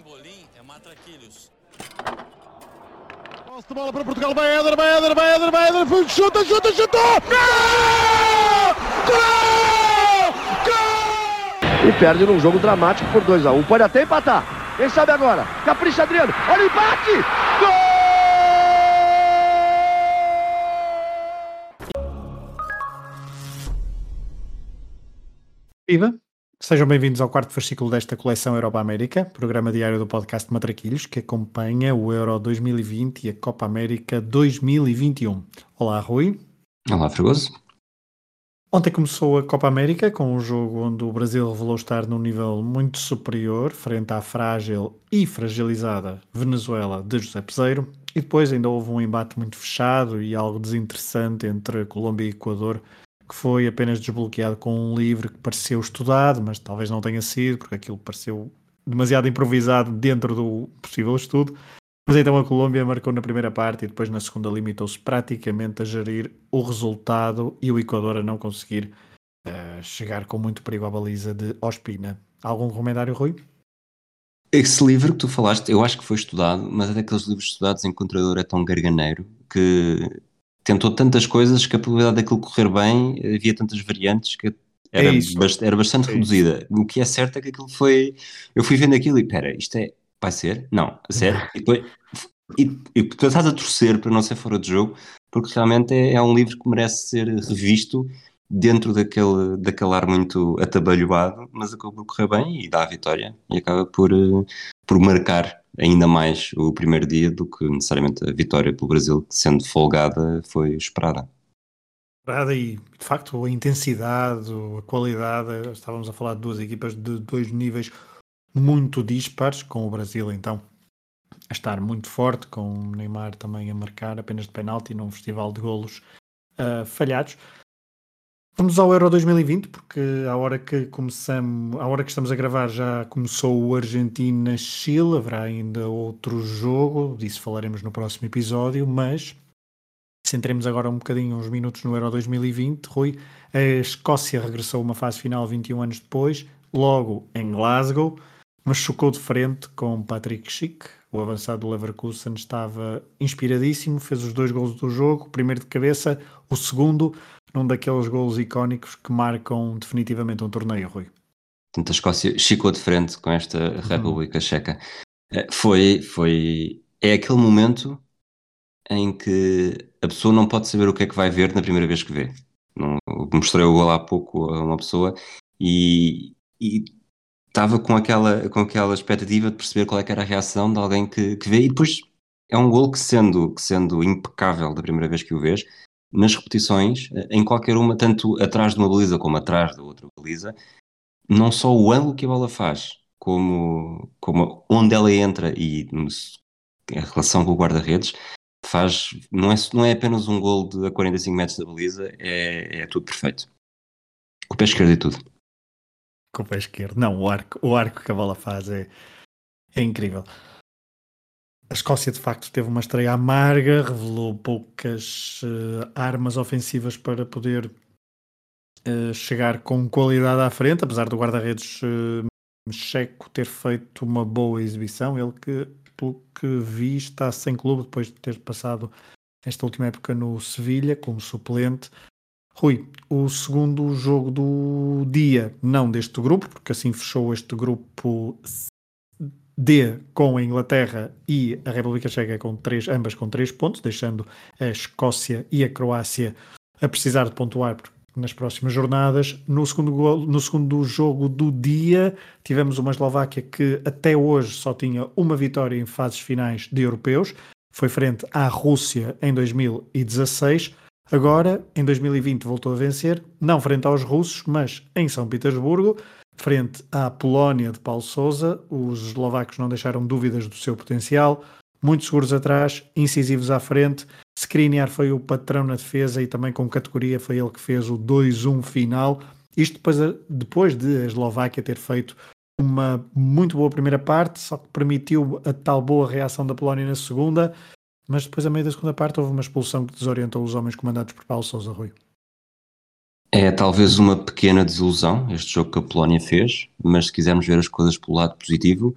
Pimbolim é matraquilhos. Posse de bola para Portugal, vai Éder, vai Éder, vai Éder, vai Éder, chuta, chuta, chutou! Gol! Gol! Gol! E perde num jogo dramático por 2x1. Pode até empatar. Quem sabe agora? Capricha Adriano. Olha o empate! Gol! Viva! Sejam bem-vindos ao quarto fascículo desta coleção Europa América, programa diário do podcast Matraquilhos, que acompanha o Euro 2020 e a Copa América 2021. Olá, Rui. Olá, Fregoso. Ontem começou a Copa América com um jogo onde o Brasil revelou estar num nível muito superior frente à frágil e fragilizada Venezuela de José Peseiro, e depois ainda houve um embate muito fechado e algo desinteressante entre Colômbia e Equador, que foi apenas desbloqueado com um livro que pareceu estudado, mas talvez não tenha sido, porque aquilo pareceu demasiado improvisado dentro do possível estudo. Mas então a Colômbia marcou na primeira parte e depois na segunda limitou-se praticamente a gerir o resultado e o Equador a não conseguir uh, chegar com muito perigo à baliza de Ospina. Algum comentário, Rui? Esse livro que tu falaste, eu acho que foi estudado, mas é daqueles livros estudados em Contrador é tão garganeiro que tentou tantas coisas que a probabilidade daquilo correr bem havia tantas variantes que era, É isso. bast- era bastante É reduzida. O que é certo é que aquilo foi. Eu fui vendo aquilo e pera, isto é. Vai ser? Não, a sério? E depois. E, e tu estás a torcer para não ser fora de jogo, porque realmente é, é um livro que merece ser revisto dentro daquele, daquele ar muito atabalhoado, mas acabou por correr bem e dá a vitória e acaba por, eh, por marcar ainda mais o primeiro dia do que necessariamente a vitória pelo Brasil, que sendo folgada, foi esperada. Verdade, e de facto a intensidade, a qualidade, estávamos a falar de duas equipas de dois níveis muito dispares, com o Brasil então a estar muito forte, com o Neymar também a marcar apenas de penalti num festival de golos ah, falhados. Vamos ao Euro 2020, porque à hora que começamos, à hora que estamos a gravar já começou o Argentina-Chile, haverá ainda outro jogo, disso falaremos no próximo episódio, mas Centremos agora um bocadinho, uns minutos no Euro 2020. Rui, a Escócia regressou a uma fase final 21 anos depois, logo em Glasgow, mas chocou de frente com Patrick Schick. O avançado do Leverkusen estava inspiradíssimo, fez os dois gols do jogo, o primeiro de cabeça, o segundo num daqueles gols icónicos que marcam definitivamente um torneio, Rui. Portanto, a Escócia chicou de frente com esta República Checa. Eh, Foi, foi, é aquele momento em que a pessoa não pode saber o que é que vai ver na primeira vez que vê. Não, mostrei o gol há pouco a uma pessoa e, e estava com aquela, com aquela expectativa de perceber qual é era a reação de alguém que, que vê e depois é um gol que sendo, que sendo impecável da primeira vez que o vês, nas repetições, eh, em qualquer uma, tanto atrás de uma baliza como atrás da outra baliza, não só o ângulo que a bola faz, como, como onde ela entra e a relação com o guarda-redes, faz, não é, não é apenas um gol de a 45 metros da baliza, é, é tudo perfeito. O pé esquerdo e tudo. Com o pé esquerdo. Não, o arco, o arco que a bola faz é, é incrível. A Escócia, de facto, teve uma estreia amarga, revelou poucas eh, armas ofensivas para poder eh, chegar com qualidade à frente, apesar do guarda-redes eh, checo ter feito uma boa exibição. Ele que, pelo que vi, está sem clube depois de ter passado esta última época no Sevilha como suplente. Rui, o segundo jogo do dia, não deste grupo, porque assim fechou este grupo D com a Inglaterra e a República Checa com três, ambas com três pontos, deixando a Escócia e a Croácia a precisar de pontuar nas próximas jornadas. No segundo, no segundo jogo do dia, tivemos uma Eslováquia que até hoje só tinha uma vitória em fases finais de europeus, foi frente à Rússia em 2016. Agora, em 2020, voltou a vencer, não frente aos russos, mas em São Petersburgo, frente à Polónia de Paulo Sousa. Os eslovacos não deixaram dúvidas do seu potencial, muito seguros atrás, incisivos à frente. Skriniar foi o patrão na defesa e também com categoria foi ele que fez o 2-1 final. Isto depois, depois de a Eslováquia ter feito uma muito boa primeira parte, só que permitiu a tal boa reação da Polónia na segunda, mas depois, a meio da segunda parte, houve uma expulsão que desorientou os homens comandados por Paulo Sousa Rui. É talvez uma pequena desilusão este jogo que a Polónia fez, mas se quisermos ver as coisas pelo lado positivo,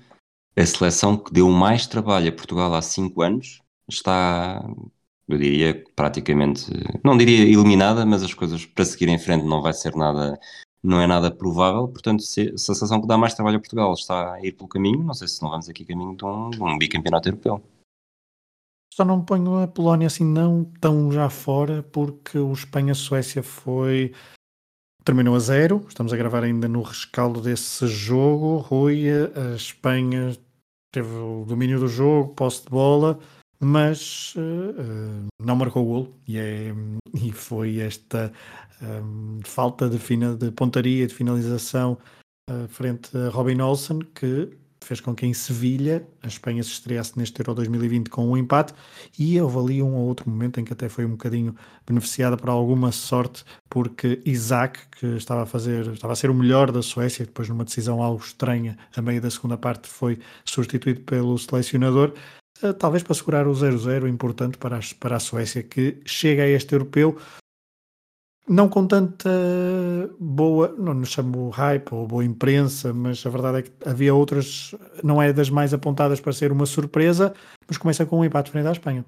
a seleção que deu mais trabalho a Portugal há 5 anos está, eu diria, praticamente, não diria eliminada, mas as coisas para seguir em frente não vai ser nada, não é nada provável. Portanto, se, a seleção que dá mais trabalho a Portugal está a ir pelo caminho, não sei se não vamos aqui caminho de um, de um bicampeonato europeu. Só não ponho a Polónia assim não tão já fora, porque o Espanha-Suécia foi. terminou a zero. Estamos a gravar ainda no rescaldo desse jogo. Rui, a Espanha teve o domínio do jogo, posse de bola, mas uh, não marcou o golo. E, é, e foi esta um, falta de, fina, de pontaria, de finalização uh, frente a Robin Olsen que fez com que em Sevilha a Espanha se estreasse neste Euro 2020 com um empate e houve ali um ou outro momento em que até foi um bocadinho beneficiada por alguma sorte porque Isaac, que estava a fazer, estava a ser o melhor da Suécia, depois numa decisão algo estranha a meio da segunda parte foi substituído pelo selecionador, eh, talvez para segurar o 0-0 importante para a, para a Suécia que chega a este europeu não com tanta boa, não nos chamo hype ou boa imprensa, mas a verdade é que havia outras, não é das mais apontadas para ser uma surpresa, mas começa com um empate frente à Espanha.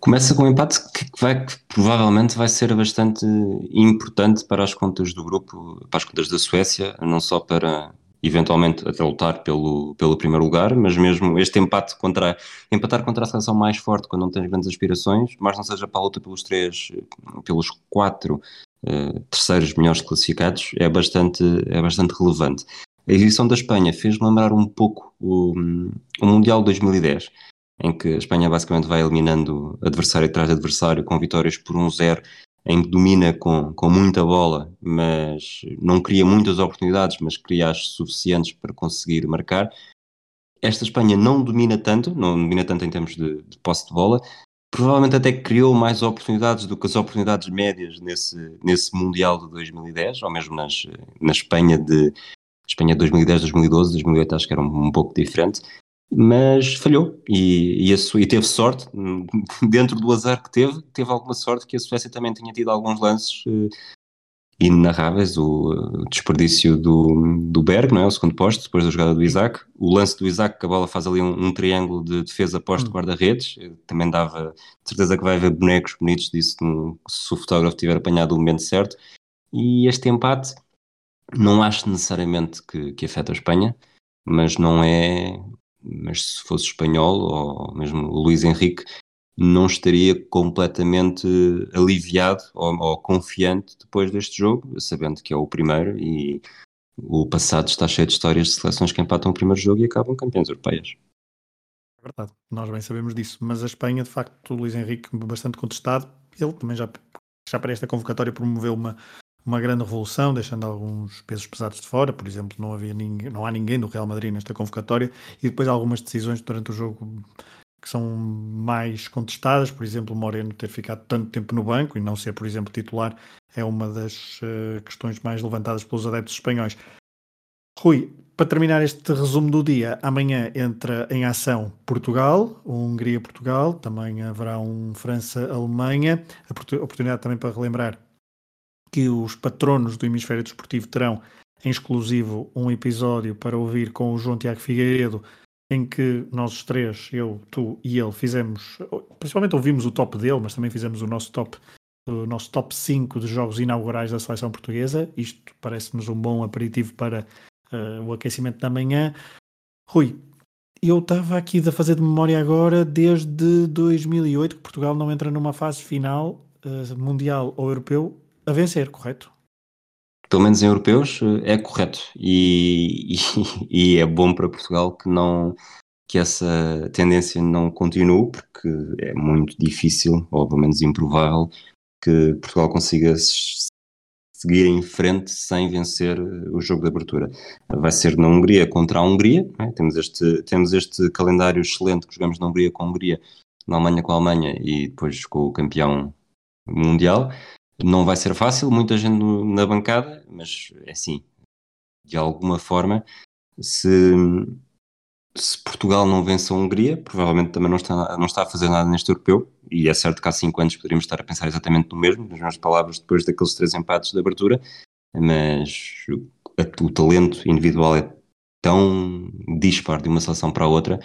Começa com um empate que, vai, que provavelmente vai ser bastante importante para as contas do grupo, para as contas da Suécia, não só para, eventualmente até lutar pelo, pelo primeiro lugar, mas mesmo este empate contra empatar contra a seleção mais forte quando não tens grandes aspirações, mas não seja para a luta pelos três, pelos quatro uh, terceiros melhores classificados, é bastante, é bastante relevante. A edição da Espanha fez lembrar um pouco o, o Mundial de 2010, em que a Espanha basicamente vai eliminando adversário atrás de adversário com vitórias por 1-0 em que domina com, com muita bola, mas não cria muitas oportunidades, mas cria as suficientes para conseguir marcar. Esta Espanha não domina tanto, não domina tanto em termos de, de posse de bola, provavelmente até criou mais oportunidades do que as oportunidades médias nesse, nesse Mundial de 2010, ou mesmo nas, na Espanha de Espanha de 2010, 2012, 2008 acho que era um, um pouco diferente, mas falhou. E, e, e, teve sorte dentro do azar que teve, teve alguma sorte que a Suécia também tinha tido alguns lances uh, inenarráveis, o, o, desperdício do, do Berg, não é? o segundo posto, depois da jogada do Isaac, o lance do Isaac que a bola faz ali um, um triângulo de defesa posto hum. guarda-redes, eh, também dava certeza que vai haver bonecos bonitos disso no, se o fotógrafo tiver apanhado o momento certo, e este empate não acho necessariamente que, que afeta a Espanha, mas não é mas se fosse espanhol ou mesmo o Luís Henrique não estaria completamente aliviado ou, ou, confiante depois deste jogo, sabendo que é o primeiro e o passado está cheio de histórias de seleções que empatam o primeiro jogo e acabam campeões europeias. É verdade, nós bem sabemos disso, mas a Espanha, de facto, o Luís Henrique bastante contestado, ele também já, já para esta convocatória promoveu uma, uma grande revolução, deixando alguns pesos pesados de fora, por exemplo, não, havia ninguém, não há ninguém do Real Madrid nesta convocatória, e depois algumas decisões durante o jogo que são mais contestadas, por exemplo, Moreno ter ficado tanto tempo no banco e não ser, por exemplo, titular, é uma das uh, questões mais levantadas pelos adeptos espanhóis. Rui, para terminar este resumo do dia, amanhã entra em ação Portugal, Hungria-Portugal, também haverá um França-Alemanha, oportunidade também para relembrar que os patronos do Hemisfério Desportivo terão em exclusivo um episódio para ouvir com o João Tiago Figueiredo, em que nós os três, eu, tu e ele, fizemos, principalmente ouvimos o top dele, mas também fizemos o nosso top, o nosso top 5 de jogos inaugurais da seleção portuguesa. Isto parece-nos um bom aperitivo para uh, o aquecimento da manhã. Rui, eu estava aqui a fazer de memória agora, desde 2008, que Portugal não entra numa fase final, uh, mundial ou europeu, a vencer, correto? Pelo menos em europeus é correto e, e, e é bom para Portugal que não que essa tendência não continue, porque é muito difícil, ou pelo menos improvável, que Portugal consiga seguir em frente sem vencer o jogo de abertura. Vai ser na Hungria contra a Hungria, é? temos, este, temos este calendário excelente que jogamos na Hungria com a Hungria, na Alemanha com a Alemanha e depois com o campeão mundial. Não vai ser fácil, muita gente na bancada, mas é assim, de alguma forma, se, se Portugal não vence a Hungria, provavelmente também não está, não está a fazer nada neste europeu, e é certo que há cinco anos poderíamos estar a pensar exatamente no mesmo, nas minhas palavras, depois daqueles três empates de abertura, mas o, talento individual é tão dispar de uma seleção para a outra,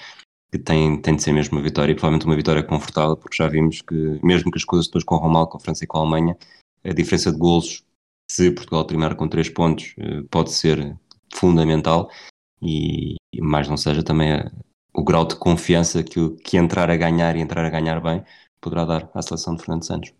que tem, tem de ser mesmo uma vitória, e provavelmente uma vitória confortável, porque já vimos que, mesmo que as coisas depois corram mal com a França e com a Alemanha, a diferença de golos, se Portugal terminar com 3 pontos, eh, pode ser fundamental, e, mais não seja também a, o grau de confiança que, que entrar a ganhar e entrar a ganhar bem poderá dar à seleção de Fernando Santos.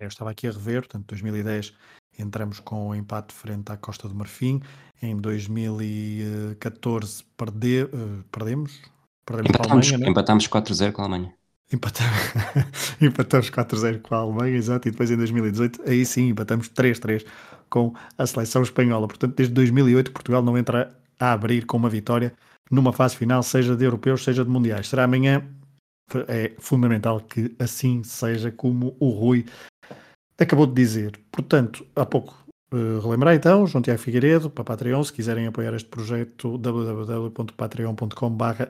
Eu estava aqui a rever, portanto, 2010 entramos com o empate frente à Costa do Marfim, em 2014 perde, uh, perdemos, perdemos empatamos, com a Alemanha, empatamos 4-0 com a Alemanha. Empatamos, empatamos 4-0 com a Alemanha, exato, e depois em 2018, aí sim, empatamos 3-3 com a seleção espanhola. Portanto, desde 2008 Portugal não entra a abrir com uma vitória numa fase final, seja de europeus, seja de mundiais. Será amanhã, é fundamental que assim seja, como o Rui acabou de dizer. Portanto, há pouco uh, relembrar então, João Tiago Figueiredo, para Patreon, se quiserem apoiar este projeto, www.patreon.com.br.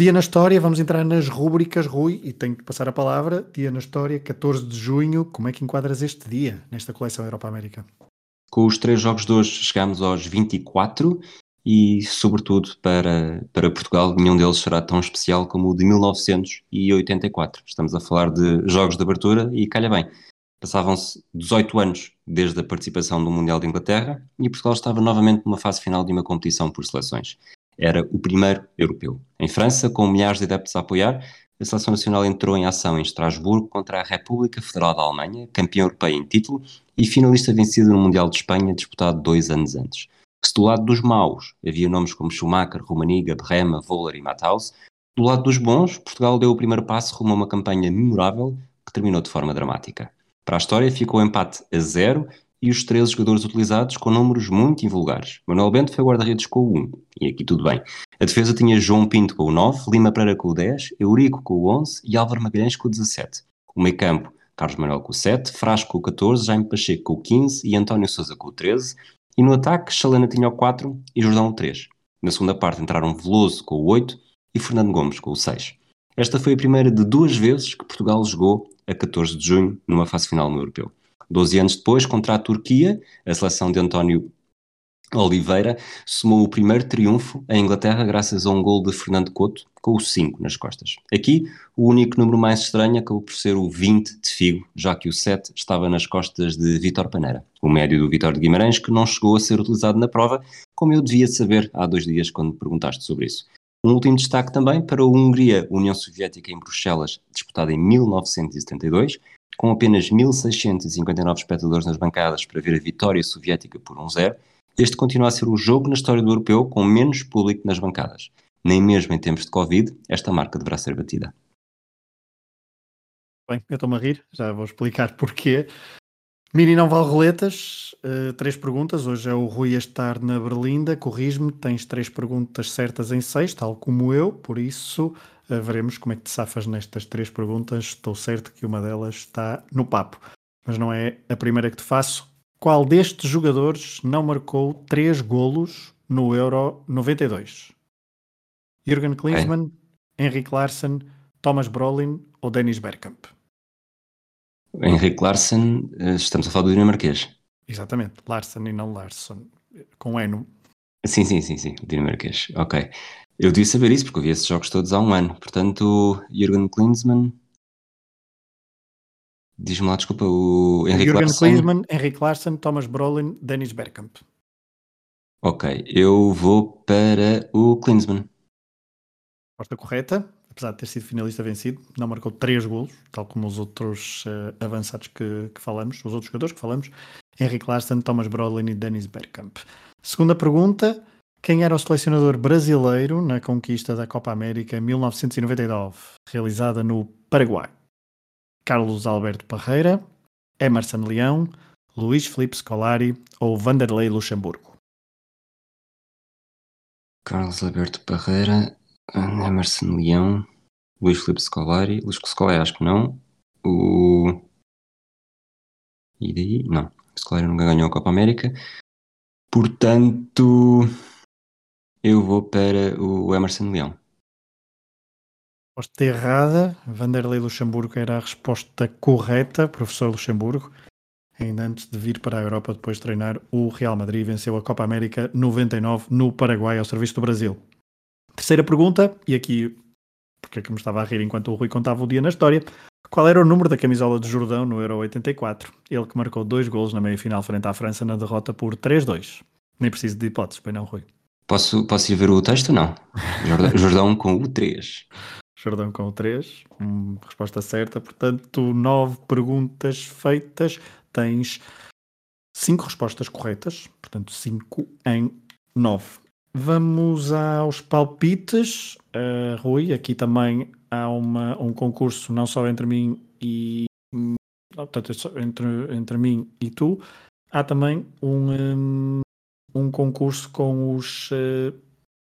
Dia na História, vamos entrar nas rúbricas, Rui, e tenho que passar a palavra. Dia na História, 14 de junho, como é que enquadras este dia nesta coleção Europa-América? Com os três jogos de hoje chegamos aos 24 e, sobretudo, para, para Portugal, nenhum deles será tão especial como o de 1984. Estamos a falar de jogos de abertura e calha bem. Passavam-se 18 anos desde a participação do Mundial de Inglaterra e Portugal estava novamente numa fase final de uma competição por seleções. Era o primeiro europeu. Em França, com milhares de adeptos a apoiar, a seleção nacional entrou em ação em Estrasburgo contra a República Federal da Alemanha, campeã europeia em título e finalista vencida no Mundial de Espanha, disputado dois anos antes. Se do lado dos maus havia nomes como Schumacher, Romaniga, Brema, Voller e Matthaus, do lado dos bons, Portugal deu o primeiro passo rumo a uma campanha memorável que terminou de forma dramática. Para a história ficou o empate a zero e os 13 jogadores utilizados com números muito invulgares. Manuel Bento foi guarda-redes com o 1, e aqui tudo bem. A defesa tinha João Pinto com o 9, Lima Pereira com o 10, Eurico com o 11 e Álvaro Magalhães com o 17. O meio campo, Carlos Manuel com o 7, Frasco com o 14, Jaime Pacheco com o 15 e António Sousa com o 13. E no ataque, Chalena tinha o 4 e Jordão o 3. Na segunda parte entraram Veloso com o 8 e Fernando Gomes com o 6. Esta foi a primeira de duas vezes que Portugal jogou a 14 de junho numa fase final no Europeu. Doze anos depois, contra a Turquia, a seleção de António Oliveira somou o primeiro triunfo à Inglaterra graças a um gol de Fernando Couto, com o 5 nas costas. Aqui, o único número mais estranho acabou por ser o 20 de Figo, já que o 7 estava nas costas de Vítor Paneira, o médio do Vítor de Guimarães, que não chegou a ser utilizado na prova, como eu devia saber há dois dias quando perguntaste sobre isso. Um último destaque também para a Hungria-União Soviética em Bruxelas, disputada em 1972, com apenas 1.659 espectadores nas bancadas para ver a vitória soviética por 1-0, este continua a ser o jogo na história do europeu com menos público nas bancadas. Nem mesmo em tempos de Covid, esta marca deverá ser batida. Bem, eu estou-me a rir, já vou explicar porquê. Mini não vale roletas, uh, três perguntas. Hoje é o Rui a estar na Berlinda. Corrijo-me, tens três perguntas certas em seis, tal como eu, por isso veremos como é que te safas nestas três perguntas. Estou certo que uma delas está no papo, mas não é a primeira que te faço. Qual destes jogadores não marcou três golos no Euro 92? Jürgen Klinsmann, é. Henrik Larsson, Thomas Brolin ou Dennis Bergkamp? Henrik Larsson, eh, estamos a falar do dinamarquês. Exatamente, Larsson e não Larsson, com N. Sim, sim, sim, sim, o dinamarquês, ok. Eu devia saber isso porque eu vi esses jogos todos há um ano. Portanto, Jürgen Klinsmann, Diz-me lá, desculpa, o Henrique Jürgen Larsson. Klinsmann, Henrik Larsson, Thomas Brolin, Dennis Bergkamp. Ok, eu vou para o Klinsmann. Resposta correta, apesar de ter sido finalista vencido, não marcou três golos, tal como os outros uh, avançados que, que, falamos, os outros jogadores que falamos, Henrik Larsson, Thomas Brolin e Dennis Bergkamp. Segunda pergunta, quem era o selecionador brasileiro na conquista da Copa América em 1999, realizada no Paraguai? Carlos Alberto Parreira, Emerson Leão, Luís Felipe Scolari ou Vanderlei Luxemburgo? Carlos Alberto Parreira, Emerson Leão, Luís Felipe Scolari, Luís Scolari acho que não, o... E daí? Não, Scolari nunca ganhou a Copa América, portanto eu vou para o Emerson Leão. Resposta errada. Vanderlei Luxemburgo era a resposta correta, professor Luxemburgo. ainda antes de vir para a Europa depois de treinar o Real Madrid, venceu a Copa América 99 no Paraguai ao serviço do Brasil. Terceira pergunta, e aqui porque é que me estava a rir enquanto o Rui contava o dia na história. Qual era o número da camisola de Jordão no Euro 84? Ele que marcou dois golos na meia-final frente à França na derrota por 3-2. Nem preciso de hipóteses, pois não, Rui? Posso, posso ir ver o texto? Não. Jordão, Jordão com o 3. Jordão com o 3. Hum, resposta certa. Portanto, nove perguntas feitas. Tens cinco respostas corretas. Portanto, 5 em 9. Vamos aos palpites. Uh, Rui, aqui também há uma, um concurso não só entre mim e hum, portanto, entre, entre mim e tu, há também um, um, um concurso com os uh,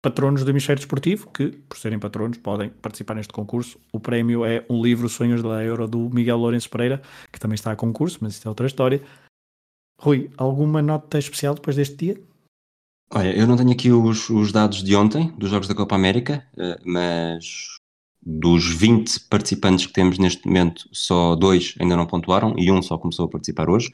patronos do hemisfério desportivo, que, por serem patronos, podem participar neste concurso. O prémio é um livro Sonhos da Euro do Miguel Lourenço Pereira, que também está a concurso, mas isso é outra história. Rui, alguma nota especial depois deste dia? Olha, eu não tenho aqui os, os dados de ontem, dos Jogos da Copa América, eh, mas dos 20 participantes que temos neste momento, só dois ainda não pontuaram e um só começou a participar hoje.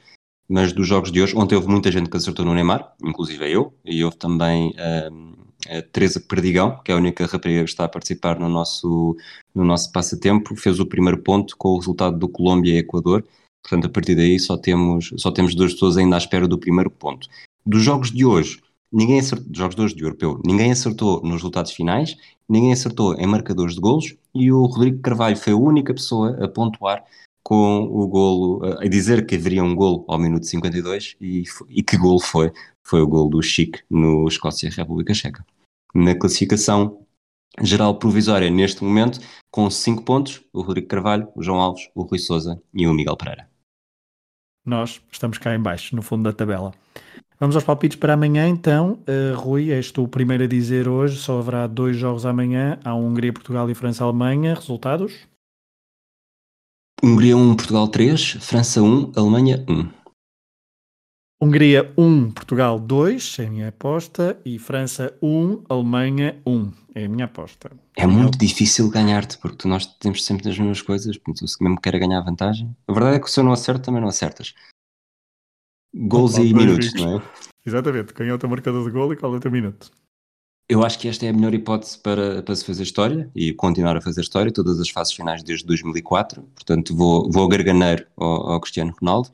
Mas dos jogos de hoje, ontem houve muita gente que acertou no Neymar, inclusive eu, e houve também um, ehm, a Teresa Perdigão, que é a única rapariga que está a participar no nosso, no nosso passatempo, fez o primeiro ponto com o resultado do Colômbia e Equador. Portanto, a partir daí só temos, só temos duas pessoas ainda à espera do primeiro ponto. Dos jogos de hoje, ninguém acertou, jogos de hoje de europeu, ninguém acertou nos resultados finais, ninguém acertou em marcadores de golos e o Rodrigo Carvalho foi a única pessoa a pontuar com o golo, a dizer que haveria um golo ao minuto 52 e, e que golo foi? Foi o golo do Chic no Escócia-República Checa. Na classificação geral provisória neste momento, com 5 pontos, o Rodrigo Carvalho, o João Alves, o Rui Souza e o Miguel Pereira. Nós estamos cá em baixo, no fundo da tabela. Vamos aos palpites para amanhã, então. Uh, Rui, és tu o primeiro a dizer hoje, só haverá dois jogos amanhã. Há Hungria, Portugal e França-Alemanha. Resultados? Hungria 1, Portugal 3, França 1, Alemanha 1. Hungria 1, Portugal 2, é a minha aposta, e França 1, Alemanha 1, é a minha aposta. É muito difícil ganhar-te, porque nós temos sempre as mesmas coisas, portanto, se mesmo quer ganhar vantagem. A verdade é que se eu não acerto, também não acertas gols e minutos, não é? Exatamente, quem é o teu marcador de gol e qual é o teu minuto? Eu acho que esta é a melhor hipótese para, para se fazer história e continuar a fazer história, todas as fases finais desde 2004. Portanto, vou, vou a garganeiro ao, ao Cristiano Ronaldo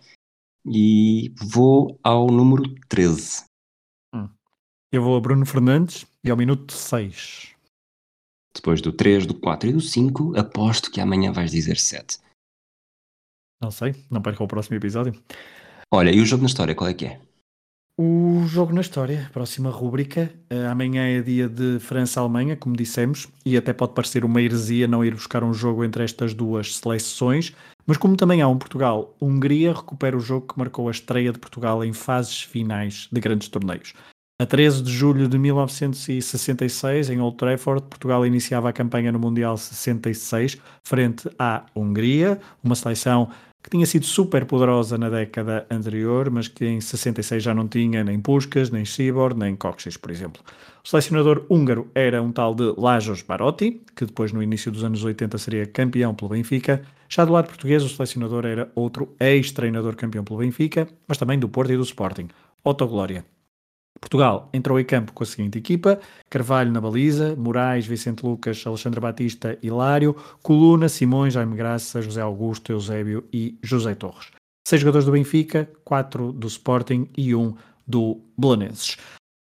e vou ao número 13. Hum. Eu vou a Bruno Fernandes e ao minuto 6. Depois do 3, do 4 e do 5, aposto que amanhã vais dizer 7. Não sei, não perca o próximo episódio. Olha, e o jogo na história, qual é que é? O jogo na história, próxima rúbrica. Uh, amanhã é dia de França-Alemanha, como dissemos, e até pode parecer uma heresia não ir buscar um jogo entre estas duas seleções, mas como também há um Portugal-Hungria, recupera o jogo que marcou a estreia de Portugal em fases finais de grandes torneios. A 13 de julho de 1966, em Old Trafford, Portugal iniciava a campanha no Mundial 66, frente à Hungria, uma seleção que tinha sido super poderosa na década anterior, mas que em 66 já não tinha nem Puskas, nem Sibor, nem Coxis, por exemplo. O selecionador húngaro era um tal de Lajos Barotti, que depois no início dos anos 80 seria campeão pelo Benfica. Já do lado português, o selecionador era outro ex-treinador campeão pelo Benfica, mas também do Porto e do Sporting, Otto Glória. Portugal entrou em campo com a seguinte equipa: Carvalho na baliza, Moraes, Vicente Lucas, Alexandre Batista, Hilário, Coluna, Simões, Jaime Graça, José Augusto, Eusébio e José Torres. Seis jogadores do Benfica, quatro do Sporting e um do Belenenses.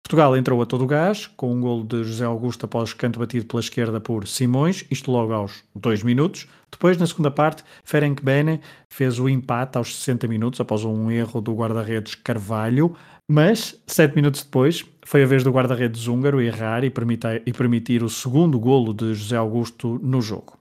Portugal entrou a todo o gás, com um golo de José Augusto após canto batido pela esquerda por Simões, isto logo aos dois minutos. Depois, na segunda parte, Ferenc Bene fez o empate aos 60 minutos após um erro do guarda-redes Carvalho. Mas, sete minutos depois, foi a vez do guarda-redes húngaro errar e permitir, e permitir o segundo golo de José Augusto no jogo.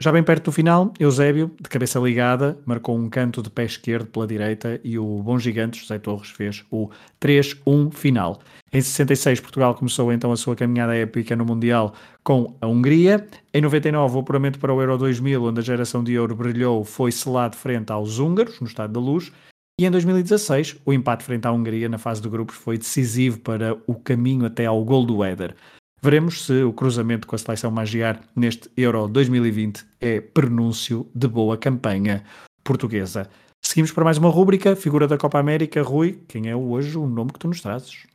Já bem perto do final, Eusébio, de cabeça ligada, marcou um canto de pé esquerdo pela direita e o bom gigante José Torres fez o 3-1 final. Em 66, Portugal começou então a sua caminhada épica no Mundial com a Hungria. Em 99, o apuramento para o Euro 2000, onde a geração de ouro brilhou, foi selado frente aos húngaros, no Estado da Luz. E em 2016, o empate frente à Hungria na fase de grupos foi decisivo para o caminho até ao gol do Éder. Veremos se o cruzamento com a seleção magiar neste Euro 2020 é prenúncio de boa campanha portuguesa. Seguimos para mais uma rúbrica, figura da Copa América. Rui, quem é hoje o nome que tu nos trazes?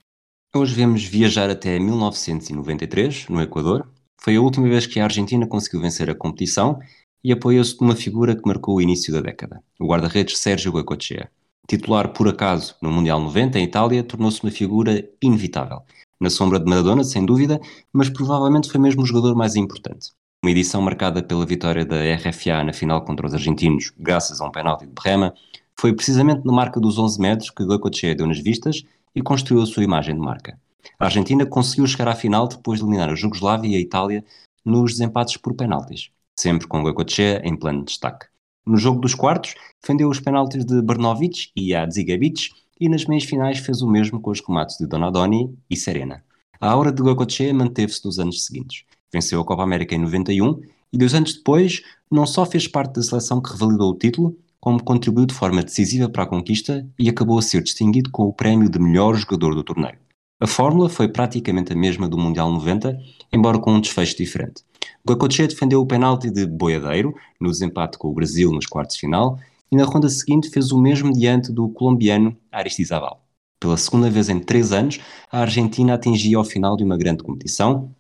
Hoje vemos viajar até 1993, no Equador. Foi a última vez que a Argentina conseguiu vencer a competição e apoiou-se numa figura que marcou o início da década, o guarda-redes Sérgio Goicoechea. Titular por acaso no Mundial 90 em Itália, tornou-se uma figura inevitável. Na sombra de Maradona, sem dúvida, mas provavelmente foi mesmo o jogador mais importante. Uma edição marcada pela vitória da RFA na final contra os argentinos, graças a um penalti de Berrema, foi precisamente na marca dos 11 metros que Goicoechea deu nas vistas e construiu a sua imagem de marca. A Argentina conseguiu chegar à final depois de eliminar a Jugoslávia e a Itália nos desempates por penaltis, sempre com Goicoechea em plano de destaque. No jogo dos quartos, defendeu os penaltis de Brnovic e Adzigabich e nas meias finais fez o mesmo com os remates de Donadoni e Serena. A aura de Goicoechea manteve-se nos anos seguintes. Venceu a Copa América em 91 e dois anos depois não só fez parte da seleção que revalidou o título, como contribuiu de forma decisiva para a conquista e acabou a ser distinguido com o prémio de melhor jogador do torneio. A fórmula foi praticamente a mesma do Mundial 90, embora com um desfecho diferente. Goicoechea defendeu o penalti de Boiadeiro, no desempate com o Brasil nos quartos de final, e na ronda seguinte fez o mesmo diante do colombiano Aristizabal. Pela segunda vez em três anos, a Argentina atingia ao final de uma grande competição,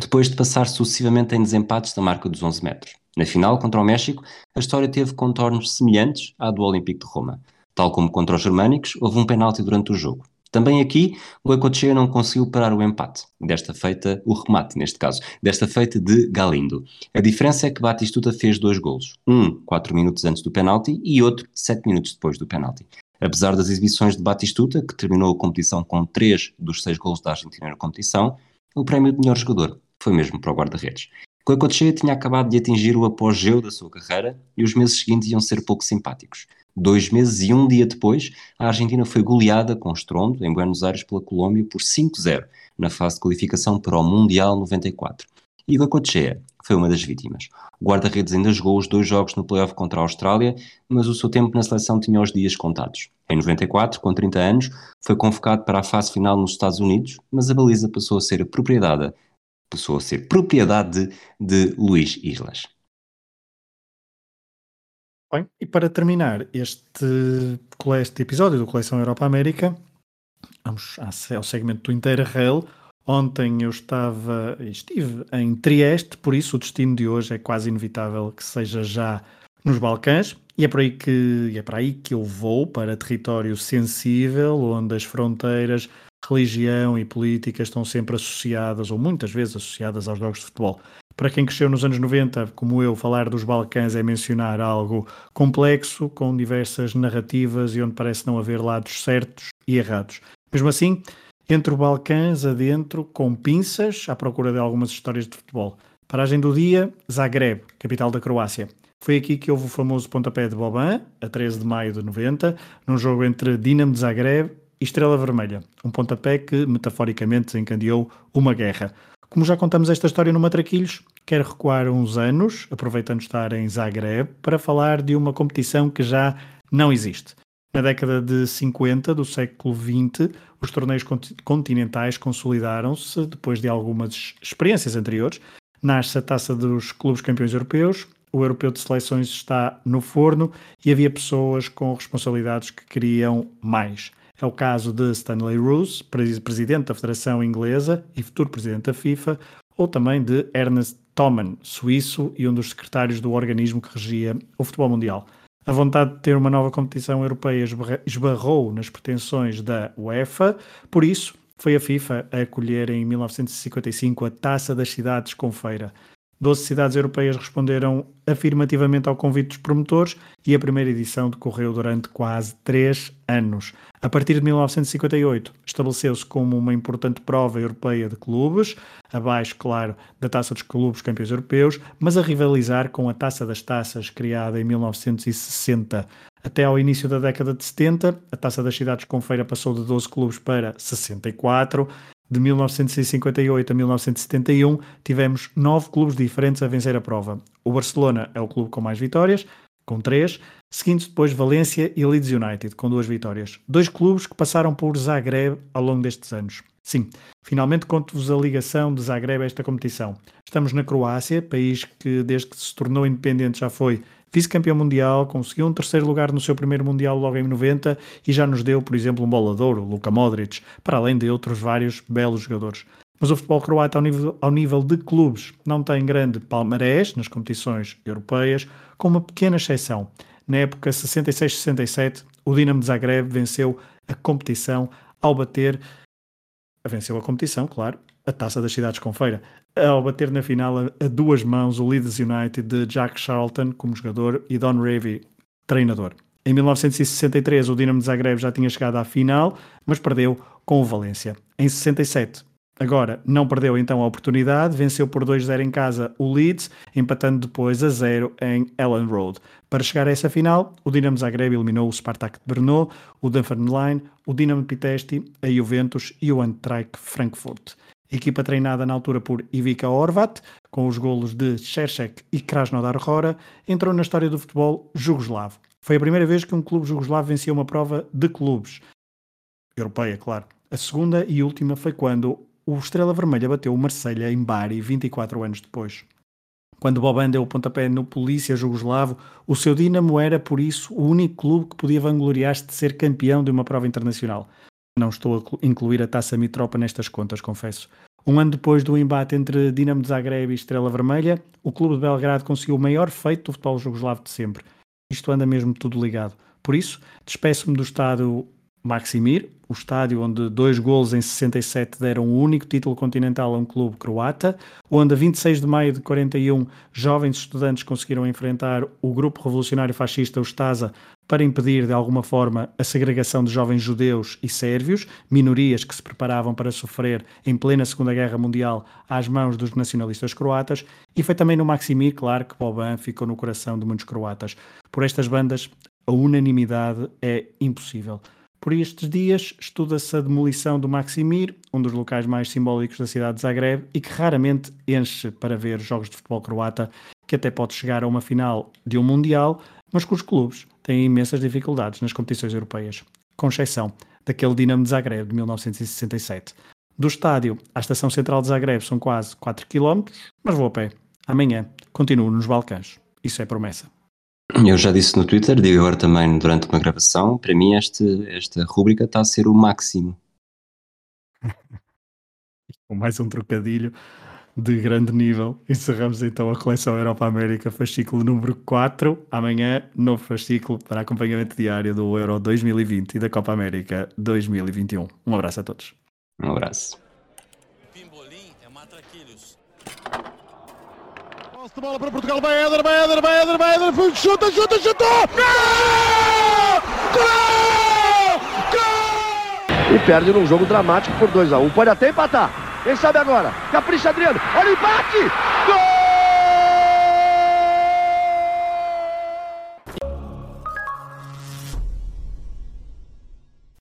depois de passar sucessivamente em desempates da marca dos 11 metros. Na final, contra o México, a história teve contornos semelhantes à do Olympique de Roma. Tal como contra os germânicos, houve um penalti durante o jogo. Também aqui, o Goicoechea não conseguiu parar o empate, desta feita, o remate neste caso, desta feita de Galindo. A diferença é que Batistuta fez dois golos, um 4 minutos antes do penalti e outro 7 minutos depois do penalti. Apesar das exibições de Batistuta, que terminou a competição com 3 dos 6 golos da Argentina na competição, o prémio de melhor jogador foi mesmo para o guarda-redes. Goicoechea tinha acabado de atingir o apogeu da sua carreira e os meses seguintes iam ser pouco simpáticos. Dois meses e um dia depois, a Argentina foi goleada com estrondo em Buenos Aires pela Colômbia por 5-0 na fase de qualificação para o Mundial 94. E Goicoechea foi uma das vítimas. O guarda-redes ainda jogou os dois jogos no playoff contra a Austrália, mas o seu tempo na seleção tinha os dias contados. Em 94, com 30 anos, foi convocado para a fase final nos Estados Unidos, mas a baliza passou a ser propriedade, passou a ser propriedade de, de Luís Islas. Bem, e para terminar este, este episódio do Coleção Europa América, vamos ao segmento do Interrail. Ontem eu estava, estive em Trieste, por isso o destino de hoje é quase inevitável que seja já nos Balcãs. E é por aí que, é para aí que eu vou, para território sensível, onde as fronteiras, religião e política estão sempre associadas, ou muitas vezes associadas aos jogos de futebol. Para quem cresceu nos anos 90, como eu, falar dos Balcãs é mencionar algo complexo, com diversas narrativas e onde parece não haver lados certos e errados. Mesmo assim, entre o Balcãs adentro, com pinças, à procura de algumas histórias de futebol. Paragem do dia, Zagreb, capital da Croácia. Foi aqui que houve o famoso pontapé de Boban, a 13 de maio de 90, num jogo entre Dinamo de Zagreb e Estrela Vermelha. Um pontapé que, metaforicamente, desencadeou uma guerra. Como já contamos esta história no Matraquilhos, quero recuar uns anos, aproveitando estar em Zagreb, para falar de uma competição que já não existe. Na década de 50 do século XX, os torneios continentais consolidaram-se depois de algumas experiências anteriores. Nasce a taça dos clubes campeões europeus, o europeu de seleções está no forno e havia pessoas com responsabilidades que queriam mais. É o caso de Stanley Roos, presidente da Federação Inglesa e futuro presidente da FIFA, ou também de Ernest Thoman, suíço e um dos secretários do organismo que regia o futebol mundial. A vontade de ter uma nova competição europeia esbarrou nas pretensões da UEFA, por isso foi a FIFA a acolher em 1955 a Taça das Cidades com Feira. Doze cidades europeias responderam afirmativamente ao convite dos promotores e a primeira edição decorreu durante quase três anos. A partir de 1958, estabeleceu-se como uma importante prova europeia de clubes, abaixo, claro, da Taça dos Clubes Campeões Europeus, mas a rivalizar com a Taça das Taças, criada em 1960. Até ao início da década de 70, a Taça das Cidades com Feira passou de 12 clubes para 64 de 1958 a 1971, tivemos nove clubes diferentes a vencer a prova. O Barcelona é o clube com mais vitórias, com três, seguindo depois Valência e Leeds United, com duas vitórias. Dois clubes que passaram por Zagreb ao longo destes anos. Sim, finalmente conto-vos a ligação de Zagreb a esta competição. Estamos na Croácia, país que desde que se tornou independente já foi vice-campeão mundial, conseguiu um terceiro lugar no seu primeiro mundial logo em 90 e já nos deu, por exemplo, um bolador, o Luka Modric, para além de outros vários belos jogadores. Mas o futebol croata, ao nível, ao nível de clubes, não tem grande palmarés nas competições europeias, com uma pequena exceção. Na época 66-67, o Dinamo de Zagreb venceu a competição ao bater, venceu a competição, claro, a taça das cidades com feira, ao bater na final a, a duas mãos o Leeds United de Jack Charlton como jogador e Don Revy, treinador. Em 1963 o Dinamo de Zagreb já tinha chegado à final, mas perdeu com o Valência. Em 67 Agora, não perdeu então a oportunidade, venceu por 2-0 em casa o Leeds, empatando depois a 0 em Ellen Road. Para chegar a essa final, o Dinamo Zagreb eliminou o Spartak de Brno, o Dunfermline, o Dinamo Pitesti, a Juventus e o Eintracht Frankfurt. Equipa treinada na altura por Ivica Horvat, com os golos de Šeršek e Krasnodar Hora, entrou na história do futebol jugoslavo. Foi a primeira vez que um clube jugoslavo vencia uma prova de clubes. Europeia, claro. A segunda e última foi quando o Estrela Vermelha bateu o Marselha em Bari 24 anos depois. Quando Boban deu o pontapé no Polícia Jugoslavo, o seu Dinamo era, por isso, o único clube que podia vangloriar-se de ser campeão de uma prova internacional. Não estou a incluir a Taça Mitropa nestas contas, confesso. Um ano depois do embate entre Dinamo de Zagreb e Estrela Vermelha, o clube de Belgrado conseguiu o maior feito do futebol jugoslavo de sempre. Isto anda mesmo tudo ligado. Por isso, despeço-me do estado Maximir, o estádio onde dois golos em 67 deram o único título continental a um clube croata, onde a 26 de maio de 41 jovens estudantes conseguiram enfrentar o grupo revolucionário fascista, o Stasa, para impedir de alguma forma a segregação de jovens judeus e sérvios, minorias que se preparavam para sofrer em plena Segunda Guerra Mundial às mãos dos nacionalistas croatas, e foi também no Maximir, claro, que Boban ficou no coração de muitos croatas. Por estas bandas, a unanimidade é impossível. Por estes dias estuda-se a demolição do Maximir, um dos locais mais simbólicos da cidade de Zagreb e que raramente enche para ver jogos de futebol croata, que até pode chegar a uma final de um Mundial, mas cujos clubes têm imensas dificuldades nas competições europeias, com exceção daquele Dinamo de Zagreb de 1967. Do estádio à estação central de Zagreb são quase 4 km, mas vou a pé. Amanhã continuo nos Balcãs. Isso é promessa. Eu já disse no Twitter, digo agora também durante uma gravação, para mim este, esta rúbrica está a ser o máximo. Com mais um trocadilho de grande nível, encerramos então a coleção Europa-América, fascículo número 4. Amanhã, novo fascículo para acompanhamento diário do Euro 2020 e da Copa América 2021. Um abraço a todos. Um abraço. Pimbolim é matraquilhos. Posse de bola para Portugal, vai Éder, vai Éder, vai Éder, vai Éder, chuta, chuta, chutou! Gol! Gol! Gol! E perde num jogo dramático por 2 a 1 um. Pode até empatar. Quem sabe agora? Capricha Adriano. Olha o empate!